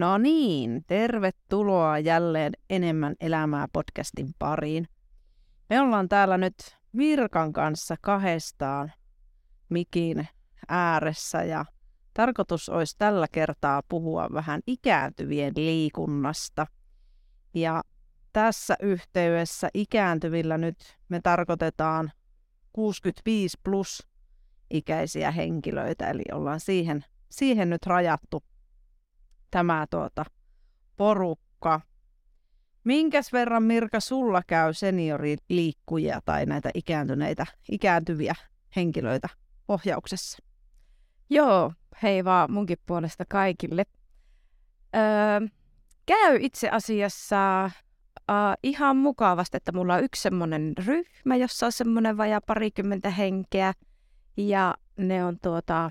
No niin, tervetuloa jälleen Enemmän elämää podcastin pariin. Me ollaan täällä nyt Virkan kanssa kahdestaan mikin ääressä ja tarkoitus olisi tällä kertaa puhua vähän ikääntyvien liikunnasta. Ja tässä yhteydessä ikääntyvillä nyt me tarkoitetaan 65 plus ikäisiä henkilöitä, eli ollaan siihen, siihen nyt rajattu tämä tuota, porukka. Minkäs verran Mirka sulla käy senioriliikkujia tai näitä ikääntyneitä, ikääntyviä henkilöitä ohjauksessa? Joo, hei vaan munkin puolesta kaikille. Öö, käy itse asiassa äh, ihan mukavasti, että mulla on yksi semmoinen ryhmä, jossa on semmoinen vajaa parikymmentä henkeä. Ja ne on tuota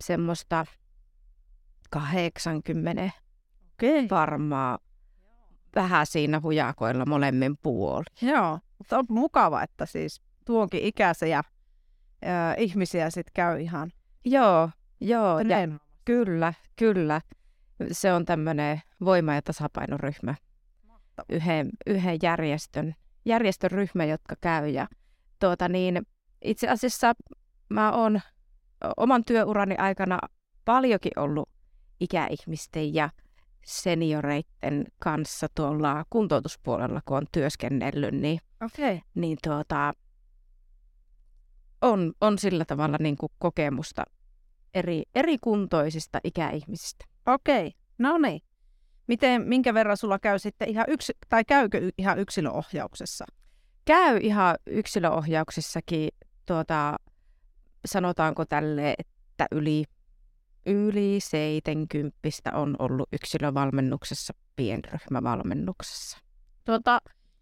semmoista 80 Okei. varmaa vähän siinä hujakoilla molemmin puolin. Joo, mutta on mukava, että siis tuonkin ikäisiä ö, ihmisiä sitten käy ihan Joo, joo, ja näin. kyllä, kyllä. Se on tämmöinen voima- ja tasapainoryhmä. Yhden, yhden järjestön, järjestön ryhmä, jotka käy. Ja tuota niin, itse asiassa mä oon oman työurani aikana paljonkin ollut ikäihmisten ja senioreiden kanssa tuolla kuntoutuspuolella, kun on työskennellyt, niin, Okei. niin tuota, on, on sillä tavalla niin kuin kokemusta eri, eri kuntoisista ikäihmisistä. Okei, no niin. Miten, minkä verran sulla käy sitten ihan yksi, tai käykö ihan yksilöohjauksessa? Käy ihan yksilöohjauksissakin, tuota, sanotaanko tälle, että yli, yli 70 on ollut yksilövalmennuksessa, pienryhmävalmennuksessa. Tuota,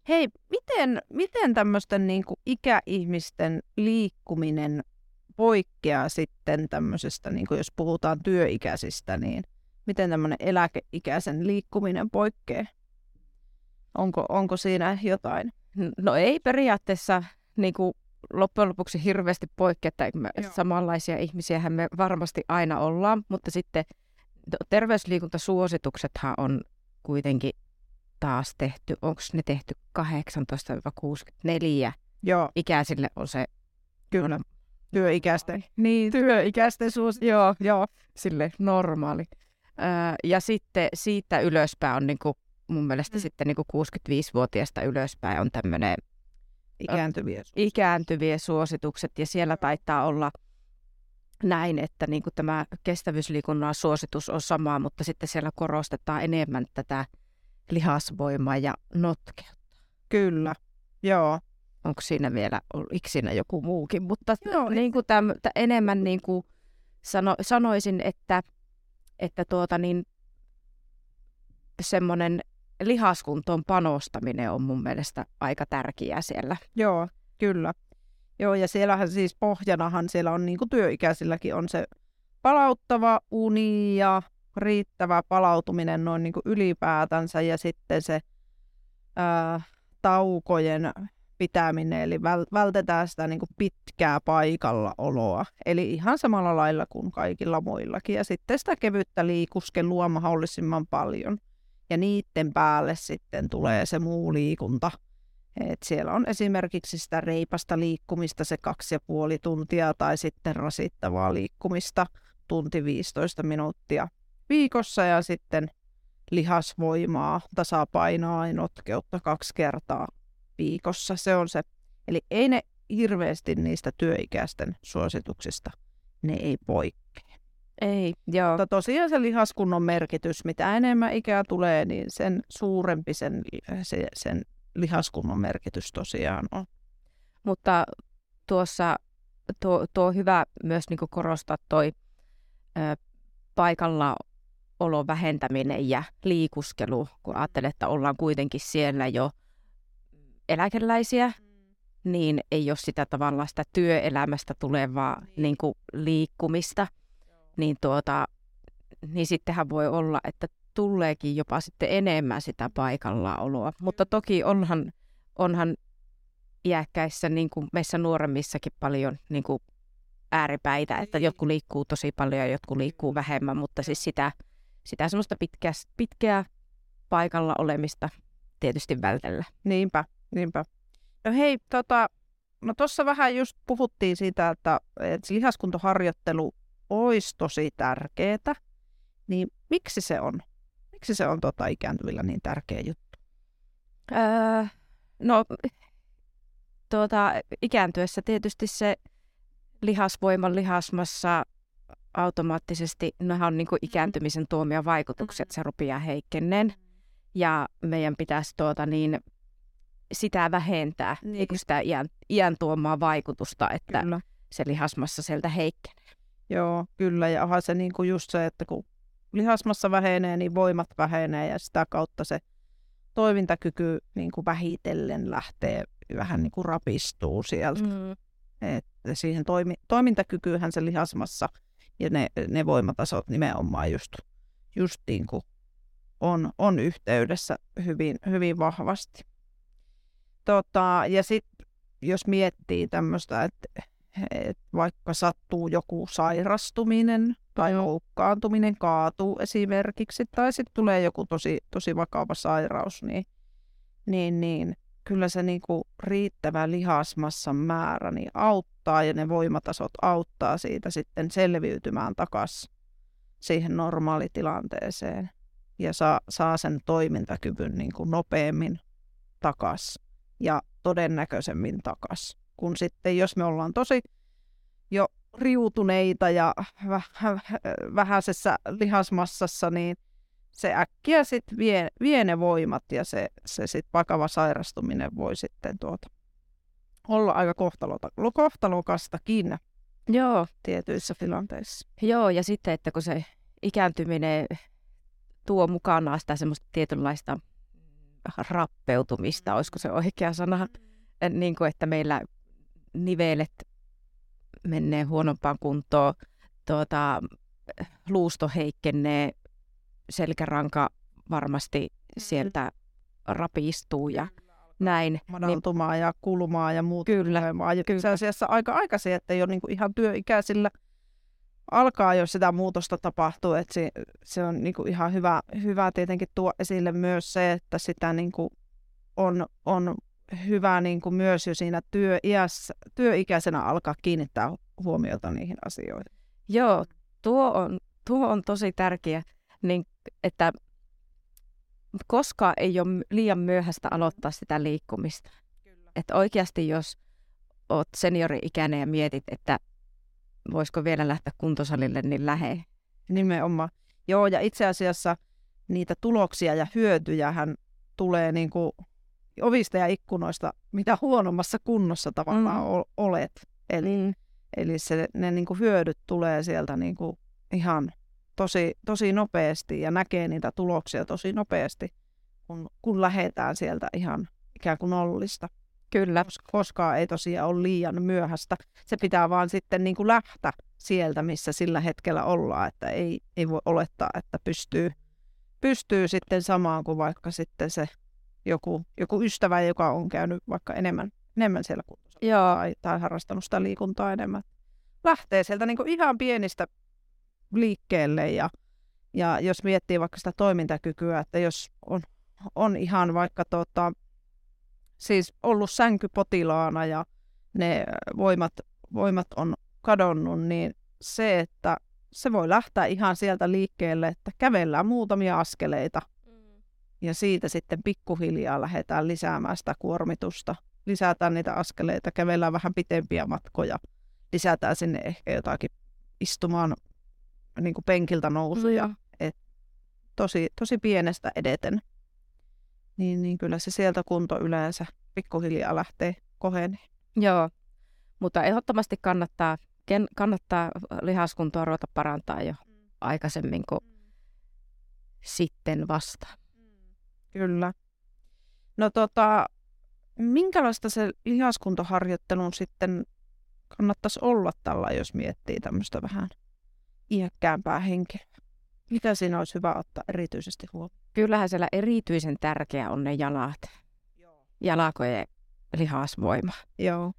hei, miten, miten tämmöisten niin kuin ikäihmisten liikkuminen poikkeaa sitten tämmöisestä, niin kuin jos puhutaan työikäisistä, niin miten tämmöinen eläkeikäisen liikkuminen poikkeaa? Onko, onko siinä jotain? No ei periaatteessa niin kuin loppujen lopuksi hirveästi poikkea, että me Joo. samanlaisia ihmisiähän me varmasti aina ollaan, mutta sitten terveysliikuntasuosituksethan on kuitenkin taas tehty, onko ne tehty 18-64 Joo, ikäisille on se kyllä. Työikäisten. Niin, työikäisten suos... joo, joo, sille normaali. Öö, ja sitten siitä ylöspäin on niinku, mun mielestä Mm. mm. sitten niinku 65-vuotiaasta ylöspäin on tämmöinen ikääntyviä. ikääntyviä suositukset ja siellä taitaa olla näin, että niin kuin tämä kestävyysliikunnan suositus on sama, mutta sitten siellä korostetaan enemmän tätä lihasvoimaa ja notkeutta. Kyllä, joo. Onko siinä vielä, oliko siinä joku muukin, mutta Joo, niin kuin täm, tä, enemmän niin kuin sano, sanoisin, että, että tuota niin, semmoinen lihaskuntoon panostaminen on mun mielestä aika tärkeää siellä. Joo, kyllä. Joo, ja siellähän siis pohjanahan siellä on niin kuin työikäisilläkin on se palauttava uni ja riittävä palautuminen noin niin kuin ylipäätänsä ja sitten se ää, taukojen pitäminen, eli väl- vältetään sitä niin kuin pitkää paikallaoloa. Eli ihan samalla lailla kuin kaikilla muillakin. Ja sitten sitä kevyttä liikuskelua mahdollisimman paljon. Ja niiden päälle sitten tulee se muu liikunta. Et siellä on esimerkiksi sitä reipasta liikkumista se kaksi ja puoli tuntia tai sitten rasittavaa liikkumista tunti 15 minuuttia viikossa ja sitten lihasvoimaa, tasapainoa ja notkeutta kaksi kertaa viikossa. Se on se. Eli ei ne hirveästi niistä työikäisten suosituksista, ne ei poikkea. Ei, joo. Mutta tosiaan se lihaskunnon merkitys, mitä enemmän ikää tulee, niin sen suurempi sen, se, sen lihaskunnon merkitys tosiaan on. Mutta tuossa tuo, tuo on hyvä myös niin korostaa toi ö, paikalla olon vähentäminen ja liikuskelu, kun ajattelee, että ollaan kuitenkin siellä jo eläkeläisiä, niin ei ole sitä tavallaan sitä työelämästä tulevaa Niin. niin kuin liikkumista, niin, tuota, niin sittenhän voi olla, että tuleekin jopa sitten enemmän sitä paikallaoloa. Mutta toki onhan, onhan iäkkäissä, niin kuin meissä nuoremmissakin paljon niin kuin ääripäitä, että jotkut liikkuu tosi paljon ja jotkut liikkuu vähemmän, mutta siis sitä, sitä semmoista pitkä, pitkää paikalla olemista tietysti vältellä. Niinpä, niinpä. No hei, tota, no tuossa vähän just puhuttiin siitä, että, että lihaskuntoharjoittelu olisi tosi tärkeää, niin miksi se on? Miksi se on tota ikääntyvillä niin tärkeä juttu? Öö, no, tuota, ikääntyessä tietysti se lihasvoiman lihasmassa automaattisesti, nehän on niin kuin ikääntymisen tuomia vaikutuksia, että se rupeaa heikkenneen. Ja meidän pitäisi tuota niin, sitä vähentää, niin. eikö sitä iän, iän tuomaa vaikutusta, että kyllä. se lihasmassa sieltä heikkenee. Joo, kyllä. Ja onhan se niin kuin just se, että kun lihasmassa vähenee, niin voimat vähenee ja sitä kautta se toimintakyky niin kuin vähitellen lähtee vähän niin kuin rapistuu sieltä. Mm. Että siihen toimi, toimintakykyyhän se lihasmassa ja ne, ne voimatasot nimenomaan just, just niin kuin on, on yhteydessä hyvin, hyvin vahvasti. Tota, ja sitten jos miettii tämmöistä, että et vaikka sattuu joku sairastuminen tai loukkaantuminen, kaatuu esimerkiksi, tai sitten tulee joku tosi, tosi vakava sairaus, niin, niin, niin kyllä se niinku riittävä lihasmassan määrä niin auttaa ja ne voimatasot auttaa siitä sitten selviytymään takaisin siihen normaalitilanteeseen ja saa, saa sen toimintakyvyn niin kuin nopeammin takaisin ja todennäköisemmin takaisin. Kun sitten, jos me ollaan tosi jo riutuneita ja vähäisessä lihasmassassa, niin se äkkiä sitten vie, vie ne voimat ja se, se sit vakava sairastuminen voi sitten tuota, olla aika kohtalokastakin Joo. tietyissä tilanteissa. Joo, ja sitten, että kun se ikääntyminen tuo mukanaan sitä semmoista tietynlaista rappeutumista, olisiko se oikea sana, niin kuin, että meillä nivelet menee huonompaan kuntoon, tuota, luusto heikkenee, selkäranka varmasti sieltä rapistuu ja näin. Madaltumaan niin, ja kulumaan ja muuta. Kyllä. Ja kyllä. asiassa aika aikaisin, että jo niin kuin ihan työikäisillä alkaa jo sitä muutosta tapahtuu, että se, se on niin kuin ihan hyvä, hyvä tietenkin tuo esille myös se, että sitä niin kuin on, on hyvä niin kuin myös jo siinä työiässä, työikäisenä alkaa kiinnittää huomiota niihin asioihin. Joo, tuo on, tuo on tosi tärkeä, niin, että koska ei ole liian myöhäistä aloittaa sitä liikkumista. Kyllä. Että oikeasti jos oot seniori-ikäinen ja mietit, että voisiko vielä lähteä kuntosalille, niin lähe. Nimenomaan. Joo, ja itse asiassa niitä tuloksia ja hyötyjä hän tulee niin kuin ovista ja ikkunoista, mitä huonommassa kunnossa tavallaan mm. olet. Eli, mm. eli se, ne niin kuin hyödyt tulee sieltä niin kuin ihan tosi, tosi nopeasti ja näkee niitä tuloksia tosi nopeasti, kun, kun lähdetään sieltä ihan ikään kuin nollista. Kyllä. Koskaan ei tosiaan ole liian myöhäistä. Se pitää vaan sitten niin kuin lähteä sieltä, missä sillä hetkellä ollaan, että ei, ei voi olettaa, että pystyy, pystyy sitten samaan kuin vaikka sitten se joku, joku ystävä, joka on käynyt vaikka enemmän, enemmän siellä kuntossa tai, tai harrastanut sitä liikuntaa enemmän. Lähtee sieltä niin ihan pienistä liikkeelle ja, ja jos miettii vaikka sitä toimintakykyä, että jos on, on ihan vaikka tota, siis ollut sänkypotilaana ja ne voimat, voimat on kadonnut, niin se, että se voi lähteä ihan sieltä liikkeelle, että kävellään muutamia askeleita. Ja siitä sitten pikkuhiljaa lähdetään lisäämään sitä kuormitusta. Lisätään niitä askeleita, kävellään vähän pitempiä matkoja, lisätään sinne ehkä jotakin istumaan niin kuin penkiltä nousuja. Et tosi, tosi pienestä edeten niin, niin kyllä se sieltä kunto yleensä pikkuhiljaa lähtee koheneen. Joo, mutta ehdottomasti kannattaa, ken, kannattaa lihaskuntoa ruveta parantaa jo mm. aikaisemmin kuin mm. sitten vasta. Kyllä. No tota, minkälaista se lihaskuntoharjoittelun sitten kannattaisi olla tällä, jos miettii tämmöistä vähän iäkkäämpää henkilöä? Mitä siinä olisi hyvä ottaa erityisesti huomioon? Kyllähän siellä erityisen tärkeä on ne jalat. Joo. Jalkojen lihasvoima. Joo.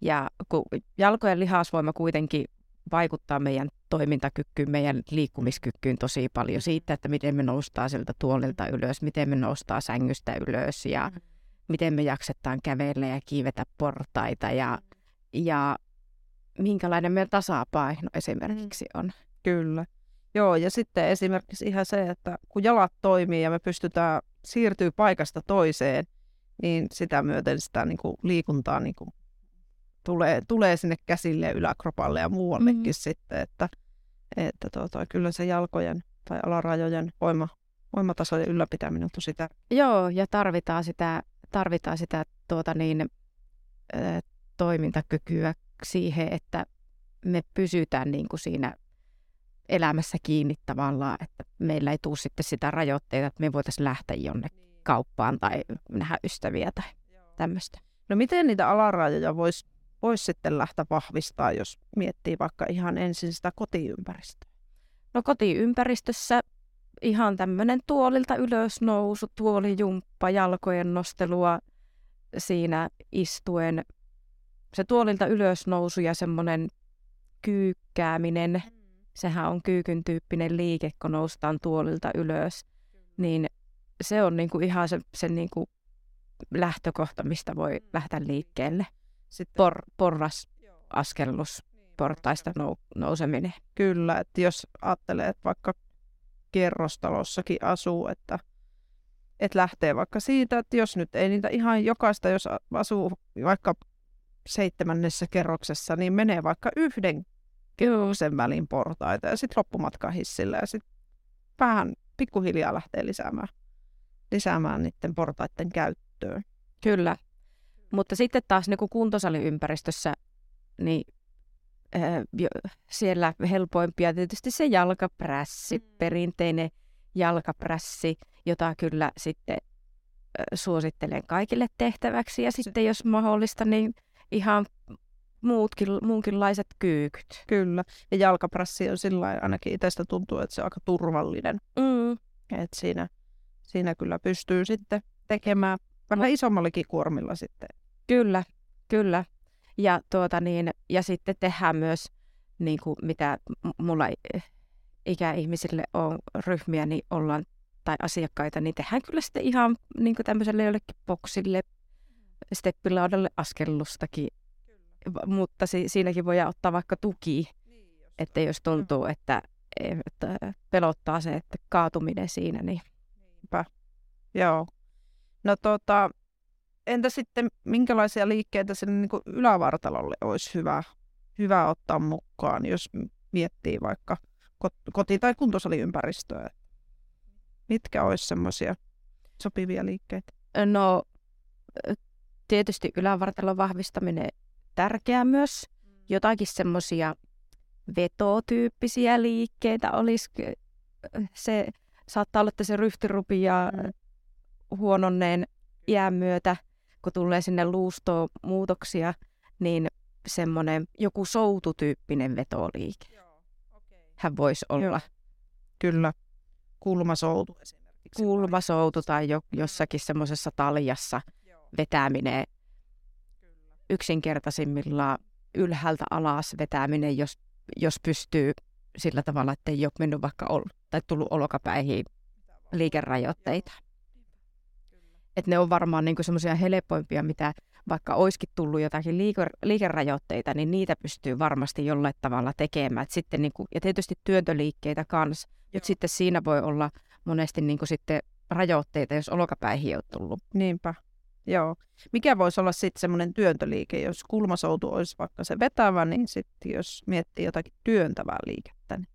Ja kun jalkojen lihasvoima kuitenkin vaikuttaa meidän toimintakykyyn, meidän liikkumiskykyyn tosi paljon siitä, että miten me noustaa sieltä tuolilta ylös, miten me noustaa sängystä ylös ja mm. miten me jaksetaan kävellä ja kiivetä portaita ja, ja minkälainen meidän tasapaino esimerkiksi on. Kyllä. Joo, ja sitten esimerkiksi ihan se, että kun jalat toimii ja me pystytään siirtyy paikasta toiseen, niin sitä myöten sitä niin kuin liikuntaa niin kuin tulee, tulee sinne käsille ja yläkropalle ja muuallekin mm. sitten, että, että tuota, kyllä se jalkojen tai alarajojen voima, voimatasojen ylläpitäminen on tosi tärkeää. Joo, ja tarvitaan sitä, tarvitaan sitä tuota niin, ä, toimintakykyä siihen, että me pysytään niin kuin siinä elämässä kiinni tavallaan, että meillä ei tule sitten sitä rajoitteita, että me voitaisiin lähteä jonnekin niin. kauppaan tai nähdä ystäviä tai tämmöistä. No miten niitä alarajoja voisi vois sitten lähteä vahvistaa, jos miettii vaikka ihan ensin sitä kotiympäristöä? No kotiympäristössä ihan tämmöinen tuolilta ylösnousu, tuolijumppa, jalkojen nostelua siinä istuen. Se tuolilta ylösnousu ja semmoinen kyykkääminen, mm sehän on kyykyn tyyppinen liike, kun noustaan tuolilta ylös, niin se on niinku ihan se, se niinku lähtökohta, mistä voi mm. lähteä liikkeelle. Sitten Por, porras askellus, niin, portaista nou, nouseminen. Kyllä, että jos ajattelee, että vaikka kerrostalossakin asuu, että, että lähtee vaikka siitä, että jos nyt ei niitä ihan jokaista, jos asuu vaikka seitsemännessä kerroksessa, niin menee vaikka yhden sen välin portaita ja sitten loppumatka hissillä ja sitten vähän pikkuhiljaa lähtee lisäämään, lisäämään niiden portaiden käyttöön. Kyllä, mutta sitten taas niin kuin kuntosaliympäristössä, niin äh, siellä helpoimpia tietysti se jalkaprässi, mm. perinteinen jalkaprässi, jota kyllä sitten äh, suosittelen kaikille tehtäväksi. Ja sitten jos mahdollista, niin ihan muutkin, muunkinlaiset kyykyt. Kyllä. Ja jalkaprassi on sillä ainakin itsestä tuntuu, että se on aika turvallinen. Mm. Et siinä, siinä kyllä pystyy sitten tekemään vähän isommallakin kuormilla sitten. Kyllä, kyllä. Ja, tuota niin, ja sitten tehdään myös, niin kuin mitä mulla ikäihmisille on ryhmiä, niin ollaan, tai asiakkaita, niin tehdään kyllä sitten ihan niin kuin tämmöiselle jollekin boksille, steppilaudalle askellustakin mutta si- siinäkin voi ottaa vaikka tuki, niin, että jos tuntuu, että, että pelottaa se, että kaatuminen siinä, niin... Niinpä. Joo. No tota, entä sitten minkälaisia liikkeitä sinne niin kuin ylävartalolle olisi hyvä, hyvä ottaa mukaan, jos miettii vaikka koti- tai kuntosaliympäristöä? Mitkä olisi semmoisia sopivia liikkeitä? No tietysti ylävartalon vahvistaminen tärkeää myös. Jotakin semmoisia vetotyyppisiä liikkeitä olisi. Se saattaa olla, että se ryhti rupeaa mm. huononneen iän myötä, kun tulee sinne luustoon muutoksia, niin semmoinen joku soututyyppinen vetoliike. Joo, okay. Hän voisi olla. Joo. Kyllä. Kulmasoutu esimerkiksi. Kulmasoutu tai jo, jossakin semmoisessa taljassa Joo. vetäminen yksinkertaisimmillaan ylhäältä alas vetäminen, jos, jos pystyy sillä tavalla, että ei ole mennyt vaikka ol, tai tullut olkapäihin liikerajoitteita. Et ne on varmaan niinku semmoisia helpoimpia, mitä vaikka olisikin tullut jotakin liike- liikerajoitteita, niin niitä pystyy varmasti jollain tavalla tekemään. Et sitten niinku, ja tietysti työntöliikkeitä kanssa, mutta sitten siinä voi olla monesti niinku sitten rajoitteita, jos olkapäihin on tullut. Niinpä. Joo. Mikä voisi olla sitten semmoinen työntöliike, jos kulmasoutu olisi vaikka se vetävä, niin sitten jos miettii jotakin työntävää liikettä. Niin...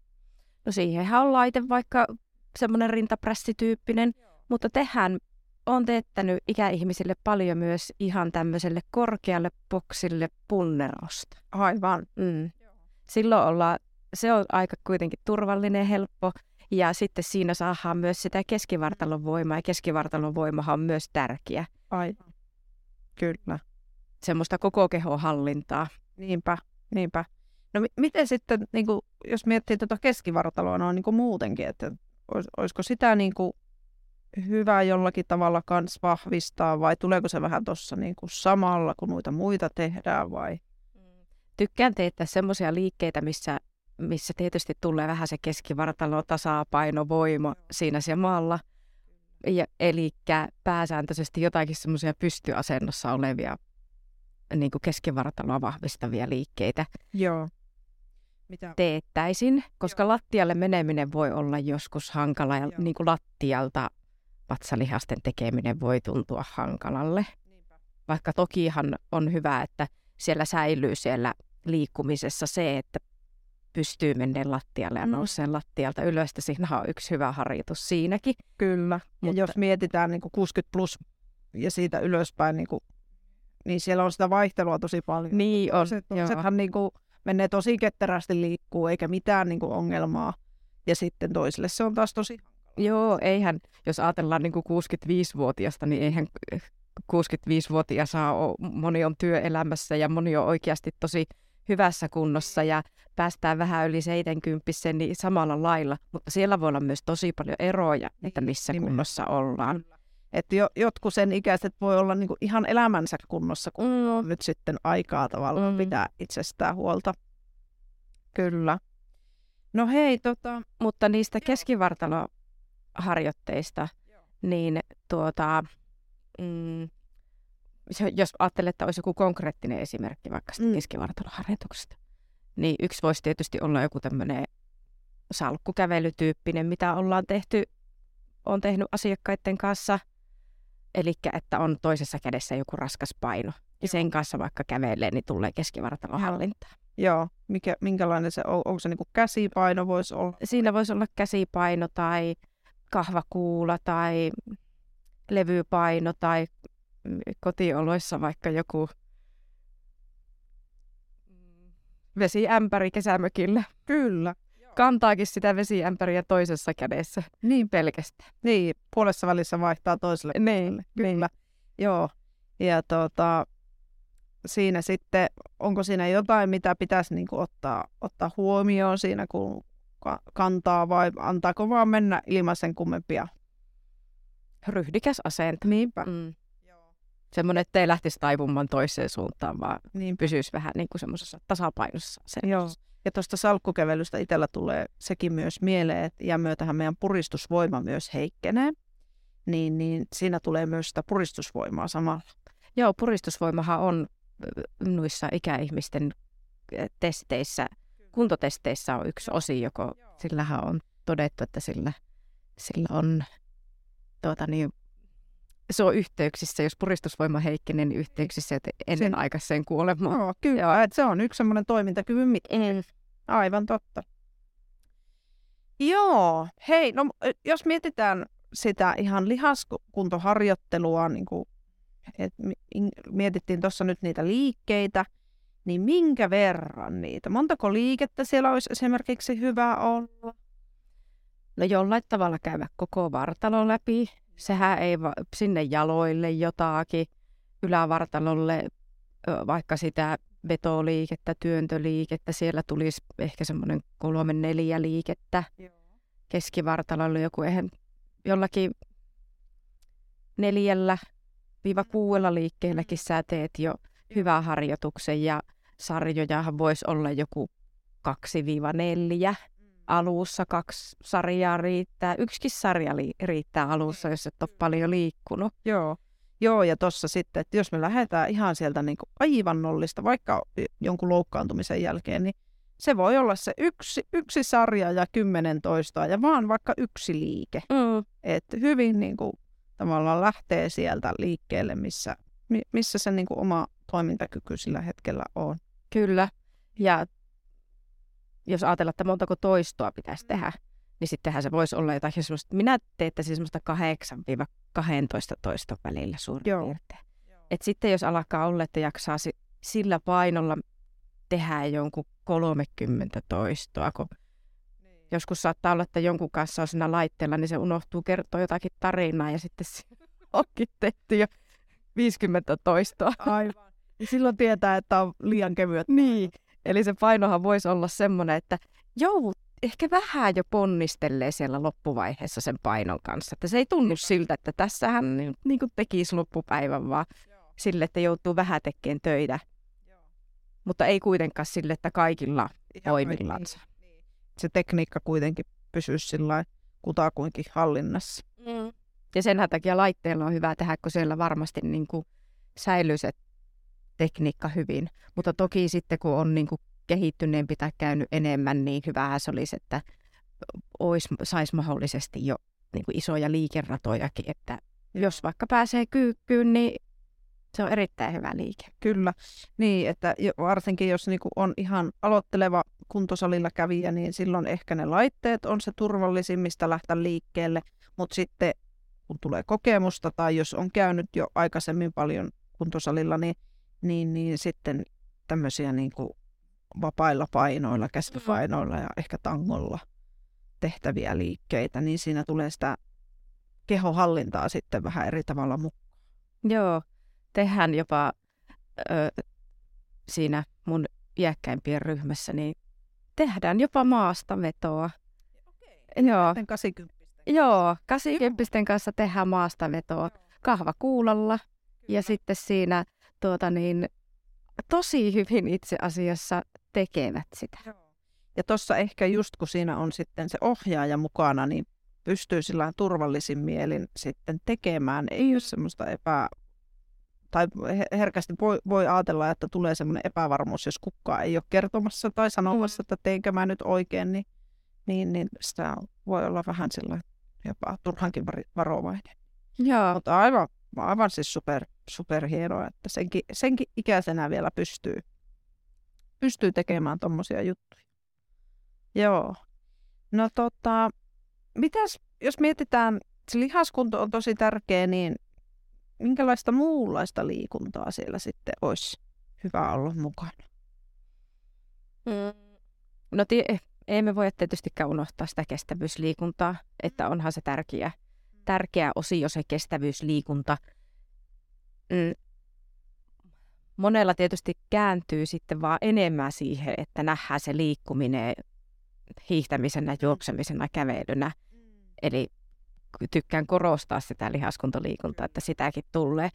No siihenhän on laite vaikka semmoinen rintaprässityyppinen, mutta tehän on teettänyt ikäihmisille paljon myös ihan tämmöiselle korkealle boksille punnerosta. Aivan. Mm. Silloin ollaan, se on aika kuitenkin turvallinen, helppo. Ja sitten siinä saadaan myös sitä keskivartalon voimaa, ja keskivartalon voimahan on myös tärkeä. Aivan. Kyllä. Semmoista koko kehon hallintaa. Niinpä, niinpä. No m- miten sitten, niin kuin, jos miettii tuota keskivartaloa noin niin kuin muutenkin, että olis, olisiko sitä niin kuin, hyvä jollakin tavalla kans vahvistaa vai tuleeko se vähän tuossa niin kuin samalla, kun muita muita tehdään vai? Tykkään teettää semmoisia liikkeitä, missä missä tietysti tulee vähän se keskivartalo, tasapaino, voima siinä siellä maalla. Ja, eli pääsääntöisesti jotakin semmoisia pystyasennossa olevia niin kuin keskivartaloa vahvistavia liikkeitä Joo. Mitä? teettäisin, koska Joo. lattialle meneminen voi olla joskus hankala ja niin kuin lattialta vatsalihasten tekeminen voi tuntua hankalalle. Vaikka tokihan on hyvä, että siellä säilyy siellä liikkumisessa se, että pystyy menemään lattialle ja mm. nousee lattialta ylös. Siinä on yksi hyvä harjoitus siinäkin. Kyllä. Mutta... Ja jos mietitään niin 60 plus ja siitä ylöspäin, niin, kuin, niin siellä on sitä vaihtelua tosi paljon. Niin on. Toisethan niin kuin, menee tosi ketterästi liikkuu eikä mitään niin kuin, ongelmaa. Ja sitten toisille se on taas tosi Joo, eihän, jos ajatellaan niin kuin 65-vuotiasta, niin eihän 65-vuotias saa, moni on työelämässä ja moni on oikeasti tosi hyvässä kunnossa ja päästään vähän yli 70 niin samalla lailla, mutta siellä voi olla myös tosi paljon eroja, että niin, missä Nimenomaan. kunnossa ollaan. Että jo, jotkut sen ikäiset voi olla niinku ihan elämänsä kunnossa, kun mm. nyt sitten aikaa tavallaan mm. pitää itsestään huolta. Kyllä. No hei, tota... Mutta niistä keskivartaloharjoitteista, niin tuota, mm, jos ajattelee, että olisi joku konkreettinen esimerkki vaikka mm. keskivartaloharjoituksesta, niin yksi voisi tietysti olla joku tämmöinen salkkukävelytyyppinen, mitä ollaan tehty, on tehnyt asiakkaiden kanssa. Eli että on toisessa kädessä joku raskas paino. Ja sen kanssa vaikka kävelee, niin tulee keskivartalohallintaa. Joo, Mikä, minkälainen se on? Onko se niin käsipaino voisi olla? Siinä voisi olla käsipaino tai kahvakuula tai levypaino tai kotioloissa vaikka joku vesiämpäri kesämökillä. Kyllä. Kantaakin sitä vesiämpäriä toisessa kädessä. Niin pelkästään. Niin, puolessa välissä vaihtaa toiselle. Niin, kyllä. Niin. Joo. Ja tota, siinä sitten, onko siinä jotain, mitä pitäisi niin kuin ottaa, ottaa huomioon siinä, kun kantaa vai antaako vaan mennä ilman sen kummempia? Ryhdikäs asento. Niinpä. Mm semmoinen, että ei lähtisi taipumaan toiseen suuntaan, vaan niin. pysyisi vähän niin kuin semmoisessa tasapainossa. Joo. Ja tuosta salkkukävelystä itsellä tulee sekin myös mieleen, että ja myötähän meidän puristusvoima myös heikkenee, niin, niin siinä tulee myös sitä puristusvoimaa samalla. Joo, puristusvoimahan on noissa ikäihmisten testeissä, kuntotesteissä on yksi osi, joko sillähän on todettu, että sillä, sillä on tuota, niin, se on yhteyksissä, jos puristusvoima heikkenee, niin yhteyksissä ennen aikaiseen kuolemaan. Joo, kyllä, Joo. Että se on yksi semmoinen toimintakyvyn mittari. Aivan totta. Joo, hei, no jos mietitään sitä ihan lihaskuntoharjoittelua, niin kuin, et mietittiin tuossa nyt niitä liikkeitä, niin minkä verran niitä? Montako liikettä siellä olisi esimerkiksi hyvä olla? No jollain tavalla käydä koko vartalo läpi, sehän ei va- sinne jaloille jotakin, ylävartalolle vaikka sitä vetoliikettä, työntöliikettä, siellä tulisi ehkä semmoinen kolme neljä liikettä. Joo. Keskivartalolle joku eihän jollakin neljällä viiva mm. kuudella liikkeelläkin sä teet jo hyvän harjoituksen ja sarjojahan voisi olla joku 2-4 alussa kaksi sarjaa riittää. Yksikin sarja li- riittää alussa, jos et ole paljon liikkunut. Joo. Joo, ja tuossa sitten, että jos me lähdetään ihan sieltä niin kuin aivan nollista, vaikka jonkun loukkaantumisen jälkeen, niin se voi olla se yksi, yksi sarja ja kymmenen toistoa ja vaan vaikka yksi liike. Mm. Että hyvin niin kuin, tavallaan lähtee sieltä liikkeelle, missä, missä se niin kuin, oma toimintakyky sillä hetkellä on. Kyllä. Ja jos ajatellaan, että montako toistoa pitäisi tehdä, niin sittenhän se voisi olla jotain semmoista, minä teettäisin semmoista 8-12 toista välillä suurin Joo. piirtein. Et sitten jos alkaa olla, että jaksaa sillä painolla tehdä jonkun 30 toistoa, kun niin. joskus saattaa olla, että jonkun kanssa on siinä laitteella, niin se unohtuu kertoa jotakin tarinaa ja sitten onkin tehty jo 50 toistoa. Aivan. Silloin tietää, että on liian kevyet. Niin. Eli se painohan voisi olla semmoinen, että joudut ehkä vähän jo ponnistelee siellä loppuvaiheessa sen painon kanssa. Että se ei tunnu siltä, että tässähän niin, niin kuin tekisi loppupäivän, vaan Joo. sille, että joutuu vähän tekemään töitä. Joo. Mutta ei kuitenkaan sille, että kaikilla voimillansa. Niin, se tekniikka kuitenkin pysyisi sillä kutakuinkin hallinnassa. Mm. Ja sen takia laitteella on hyvä tehdä, kun siellä varmasti niin kuin säilyy se tekniikka hyvin. Mutta toki sitten kun on niin kuin kehittyneempi tai käynyt enemmän, niin hyvähän se olisi, että olisi, saisi mahdollisesti jo niin kuin isoja liikeratojakin, että jos vaikka pääsee kyykkyyn, niin se on erittäin hyvä liike. Kyllä, niin että varsinkin jos niinku on ihan aloitteleva kuntosalilla kävijä, niin silloin ehkä ne laitteet on se turvallisin, mistä lähteä liikkeelle. Mutta sitten kun tulee kokemusta tai jos on käynyt jo aikaisemmin paljon kuntosalilla, niin, niin, niin sitten tämmöisiä niin kuin vapailla painoilla, käsipainoilla ja ehkä tangolla tehtäviä liikkeitä, niin siinä tulee sitä kehohallintaa sitten vähän eri tavalla mukaan. Joo, tehdään jopa ö, siinä mun iäkkäimpien ryhmässä, niin tehdään jopa maastavetoa. Okei, Joo. 80 Joo, 80 kanssa tehdään maastavetoa kahvakuulalla ja sitten siinä tuota niin, tosi hyvin itse asiassa tekevät sitä. Ja tuossa ehkä just kun siinä on sitten se ohjaaja mukana, niin pystyy sillä turvallisin mielin sitten tekemään. Ei ole semmoista epä... Tai herkästi voi, voi ajatella, että tulee semmoinen epävarmuus, jos kukaan ei ole kertomassa tai sanomassa, mm. että teinkö mä nyt oikein, niin, niin, niin sitä voi olla vähän sillä jopa turhankin varovainen. Joo. Mutta aivan, aivan siis super, super hienoa, että senkin, senkin ikäisenä vielä pystyy, pystyy tekemään tuommoisia juttuja. Joo. No tota, mitäs, jos mietitään, se lihaskunto on tosi tärkeä, niin minkälaista muunlaista liikuntaa siellä sitten olisi hyvä olla mukana? Mm. No tie, ei me voi tietystikään unohtaa sitä kestävyysliikuntaa, että onhan se tärkeä, tärkeä osio se kestävyysliikunta. Mm. Monella tietysti kääntyy sitten vaan enemmän siihen, että nähdään se liikkuminen hiihtämisenä, juoksemisena, kävelynä. Mm. Eli tykkään korostaa sitä lihaskuntoliikuntaa, että sitäkin tulee.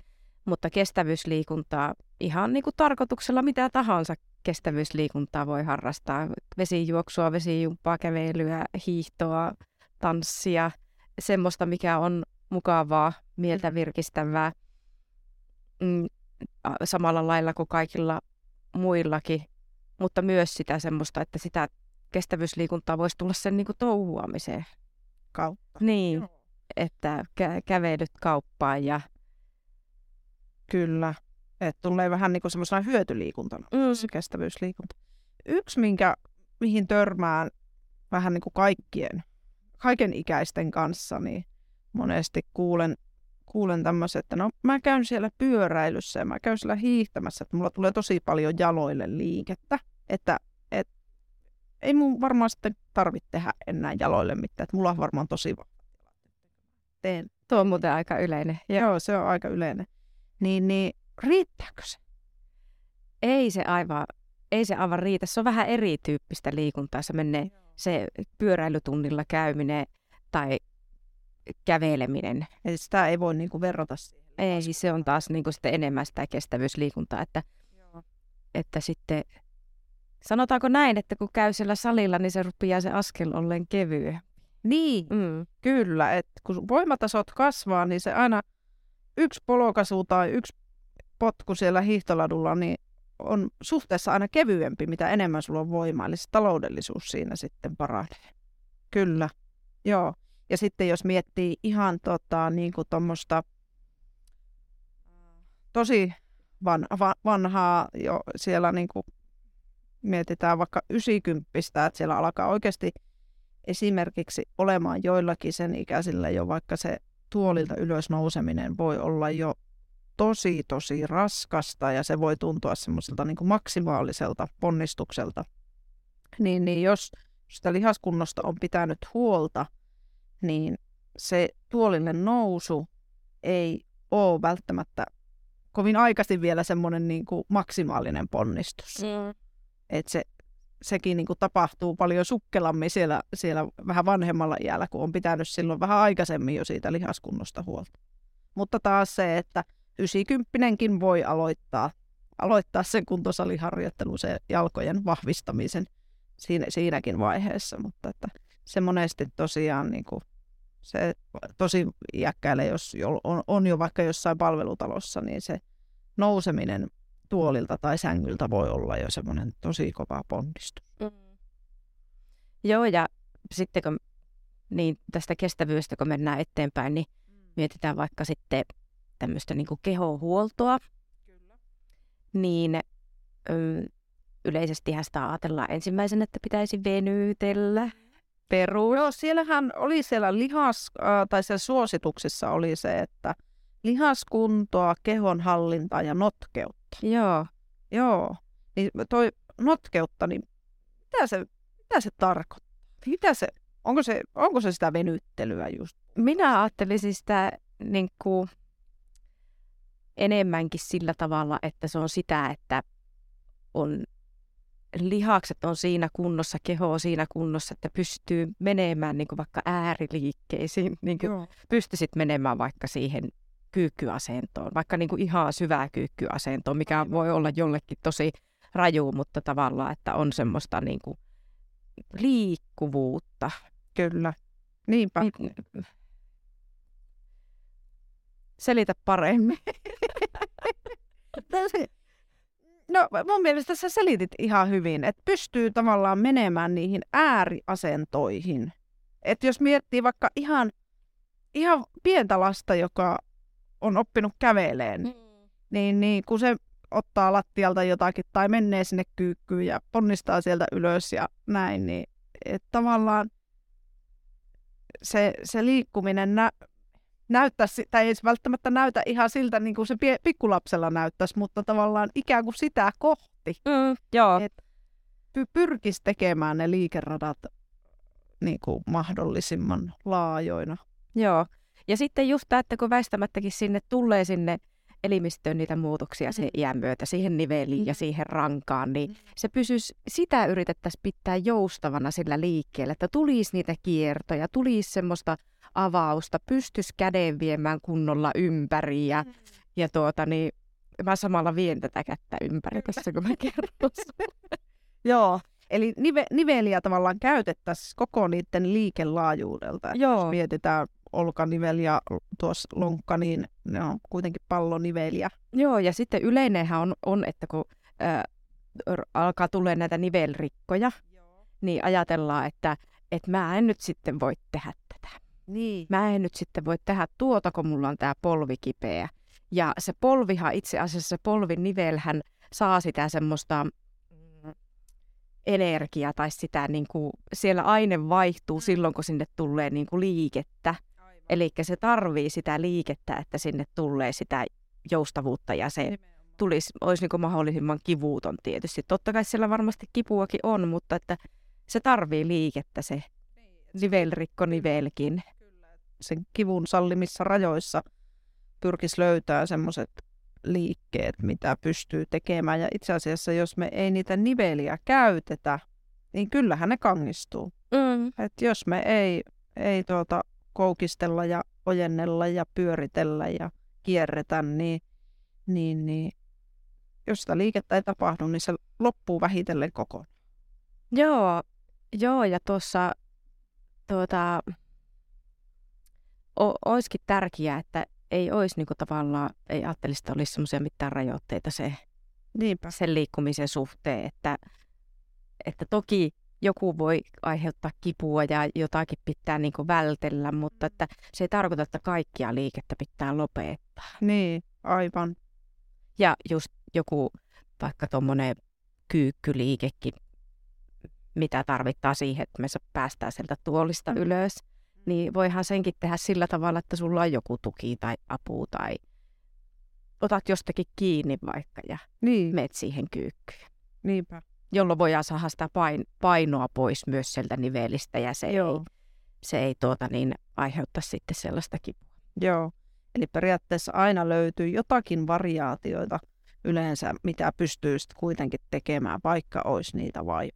Mutta kestävyysliikuntaa ihan niin kuin tarkoituksella mitä tahansa kestävyysliikuntaa voi harrastaa. Vesijuoksua, vesijumppaa, kävelyä, hiihtoa, tanssia, semmoista, mikä on mukavaa, mieltä virkistävää. Mm, samalla lailla kuin kaikilla muillakin, mutta myös sitä semmoista, että sitä kestävyysliikuntaa voisi tulla sen niin kuin touhuamiseen. Kautta. Niin, Joo. että kä- kävelyt kauppaan ja... Kyllä, että tulee vähän niin kuin semmoisena hyötyliikuntana, mm. se kestävyysliikunta. Yksi, minkä, mihin törmään vähän niin kuin kaikkien, kaiken ikäisten kanssa, niin monesti kuulen, kuulen tämmöisen, että no mä käyn siellä pyöräilyssä ja mä käyn siellä hiihtämässä, että mulla tulee tosi paljon jaloille liikettä, että ei mun varmaan sitten tarvitse tehdä enää jaloille mitään. Että mulla on varmaan tosi teen. Tuo on muuten aika yleinen. Ja. Joo, se on aika yleinen. Niin, niin riittääkö se? Ei se aivan, ei se aivan riitä. Se on vähän erityyppistä liikuntaa. Se menee Joo. se pyöräilytunnilla käyminen tai käveleminen. Eli sitä ei voi niinku verrata siihen. Ei, siis se on taas niinku sitten enemmän sitä kestävyysliikuntaa, että, Joo. että sitten Sanotaanko näin, että kun käy siellä salilla, niin se rupeaa se askel ollen kevyen. Niin, mm. kyllä. Et kun voimatasot kasvaa, niin se aina yksi polokasu tai yksi potku siellä hiihtoladulla niin on suhteessa aina kevyempi, mitä enemmän sulla on voimaa. Eli se taloudellisuus siinä sitten paranee. Kyllä, joo. Ja sitten jos miettii ihan tota, niin kuin tosi van, va, vanhaa jo siellä niin kuin mietitään vaikka 90, että siellä alkaa oikeasti esimerkiksi olemaan joillakin sen ikäisillä jo vaikka se tuolilta ylös nouseminen voi olla jo tosi tosi raskasta ja se voi tuntua semmoiselta niin maksimaaliselta ponnistukselta. Niin, niin jos sitä lihaskunnosta on pitänyt huolta, niin se tuolille nousu ei ole välttämättä kovin aikaisin vielä semmoinen niin kuin maksimaalinen ponnistus. Mm että se, sekin niin kuin tapahtuu paljon sukkelammin siellä, siellä vähän vanhemmalla iällä, kun on pitänyt silloin vähän aikaisemmin jo siitä lihaskunnosta huolta. Mutta taas se, että 90 voi aloittaa, aloittaa sen kuntosaliharjoittelun, se jalkojen vahvistamisen siinä, siinäkin vaiheessa, mutta että se monesti tosiaan niin kuin, se tosi iäkkäille, jos on, on jo vaikka jossain palvelutalossa, niin se nouseminen tuolilta tai sängyltä voi olla jo semmoinen tosi kova ponnistus. Mm. Joo, ja sitten kun niin tästä kestävyydestä, kun mennään eteenpäin, niin mm. mietitään vaikka sitten tämmöistä niin kehohuoltoa, Kyllä. niin ö, yleisesti sitä ajatellaan ensimmäisenä, että pitäisi venytellä. Peru. Joo, siellähän oli siellä lihas, äh, tai siellä suosituksissa oli se, että lihaskuntoa, kehonhallintaa ja notkeutta. Joo. Joo. Niin toi notkeutta, niin mitä se, mitä se tarkoittaa? Mitä se, onko, se, onko se sitä venyttelyä just? Minä ajattelisin sitä niin kuin, enemmänkin sillä tavalla, että se on sitä, että on lihakset on siinä kunnossa, keho on siinä kunnossa, että pystyy menemään niin kuin vaikka ääriliikkeisiin, niin kuin pystyisit menemään vaikka siihen kyykkyasentoon, vaikka niin kuin ihan syvää kyykkyasentoon, mikä voi olla jollekin tosi raju, mutta tavallaan, että on semmoista niin kuin liikkuvuutta. Kyllä, niinpä. Niin, selitä paremmin. No mun mielestä sä selitit ihan hyvin, että pystyy tavallaan menemään niihin ääriasentoihin. Että jos miettii vaikka ihan, ihan pientä lasta, joka on oppinut käveleen, mm. niin, niin kun se ottaa lattialta jotakin tai menee sinne kyykkyyn ja ponnistaa sieltä ylös ja näin, niin että tavallaan se, se liikkuminen nä, näyttäisi, tai ei välttämättä näytä ihan siltä, niin kuin se pikkulapsella näyttäisi, mutta tavallaan ikään kuin sitä kohti. Mm, joo. Et py- pyrkisi tekemään ne liikeradat niin kuin mahdollisimman laajoina. Joo. Ja sitten just tämä, että kun väistämättäkin sinne tulee sinne elimistöön niitä muutoksia mm. iän myötä, siihen niveliin mm. ja siihen rankaan, niin mm. se pysyisi, sitä yritettäisiin pitää joustavana sillä liikkeellä, että tulisi niitä kiertoja, tulisi semmoista avausta, pystyisi käden viemään kunnolla ympäri ja, mm. ja tuota, niin, mä samalla vien tätä kättä ympäri tässä, kun mä kerron Joo, eli nive, niveliä tavallaan käytettäisiin koko niiden liikelaajuudelta. Joo. Jos mietitään olkanivel ja tuossa lonkka, niin ne on kuitenkin palloniveliä. Joo, ja sitten yleinenhän on, on että kun äh, alkaa tulla näitä nivelrikkoja, Joo. niin ajatellaan, että, että mä en nyt sitten voi tehdä tätä. Niin. Mä en nyt sitten voi tehdä tuota, kun mulla on tämä polvi kipeä. Ja se polvihan itse asiassa, se polvinivelhän saa sitä semmoista mm, energiaa tai sitä, niin kuin, siellä aine vaihtuu mm. silloin, kun sinne tulee niin kuin liikettä. Eli se tarvii sitä liikettä, että sinne tulee sitä joustavuutta ja se tulisi, olisi niin kuin mahdollisimman kivuuton tietysti. Totta kai siellä varmasti kipuakin on, mutta että se tarvii liikettä se niin, nivelrikko nivelkin. Sen kivun sallimissa rajoissa pyrkisi löytää semmoiset liikkeet, mitä pystyy tekemään. Ja itse asiassa, jos me ei niitä niveliä käytetä, niin kyllähän ne kangistuu. Mm. Et jos me ei, ei tuota, koukistella ja ojennella ja pyöritellä ja kierretä, niin, niin, niin jos sitä liikettä ei tapahdu, niin se loppuu vähitellen kokonaan. Joo, joo ja tuossa tuota, o, olisikin tärkeää, että ei olisi niinku tavallaan, ei ajattelisi, että olisi semmoisia mitään rajoitteita se, Niinpä. sen liikkumisen suhteen, että, että toki joku voi aiheuttaa kipua ja jotakin pitää niin vältellä, mutta että se ei tarkoita, että kaikkia liikettä pitää lopettaa. Niin, aivan. Ja just joku vaikka tuommoinen kyykkyliikekin, mitä tarvittaa siihen, että me päästään sieltä tuolista mm. ylös, niin voihan senkin tehdä sillä tavalla, että sulla on joku tuki tai apu tai otat jostakin kiinni vaikka ja niin. meet siihen kyykkyyn. Niinpä jolloin voidaan saada sitä pain, painoa pois myös sieltä nivelistä ja se Joo. ei, se ei tuota niin, aiheuttaa sitten sellaista kipua. Joo, eli periaatteessa aina löytyy jotakin variaatioita yleensä, mitä pystyy sitten kuitenkin tekemään, vaikka olisi niitä vai.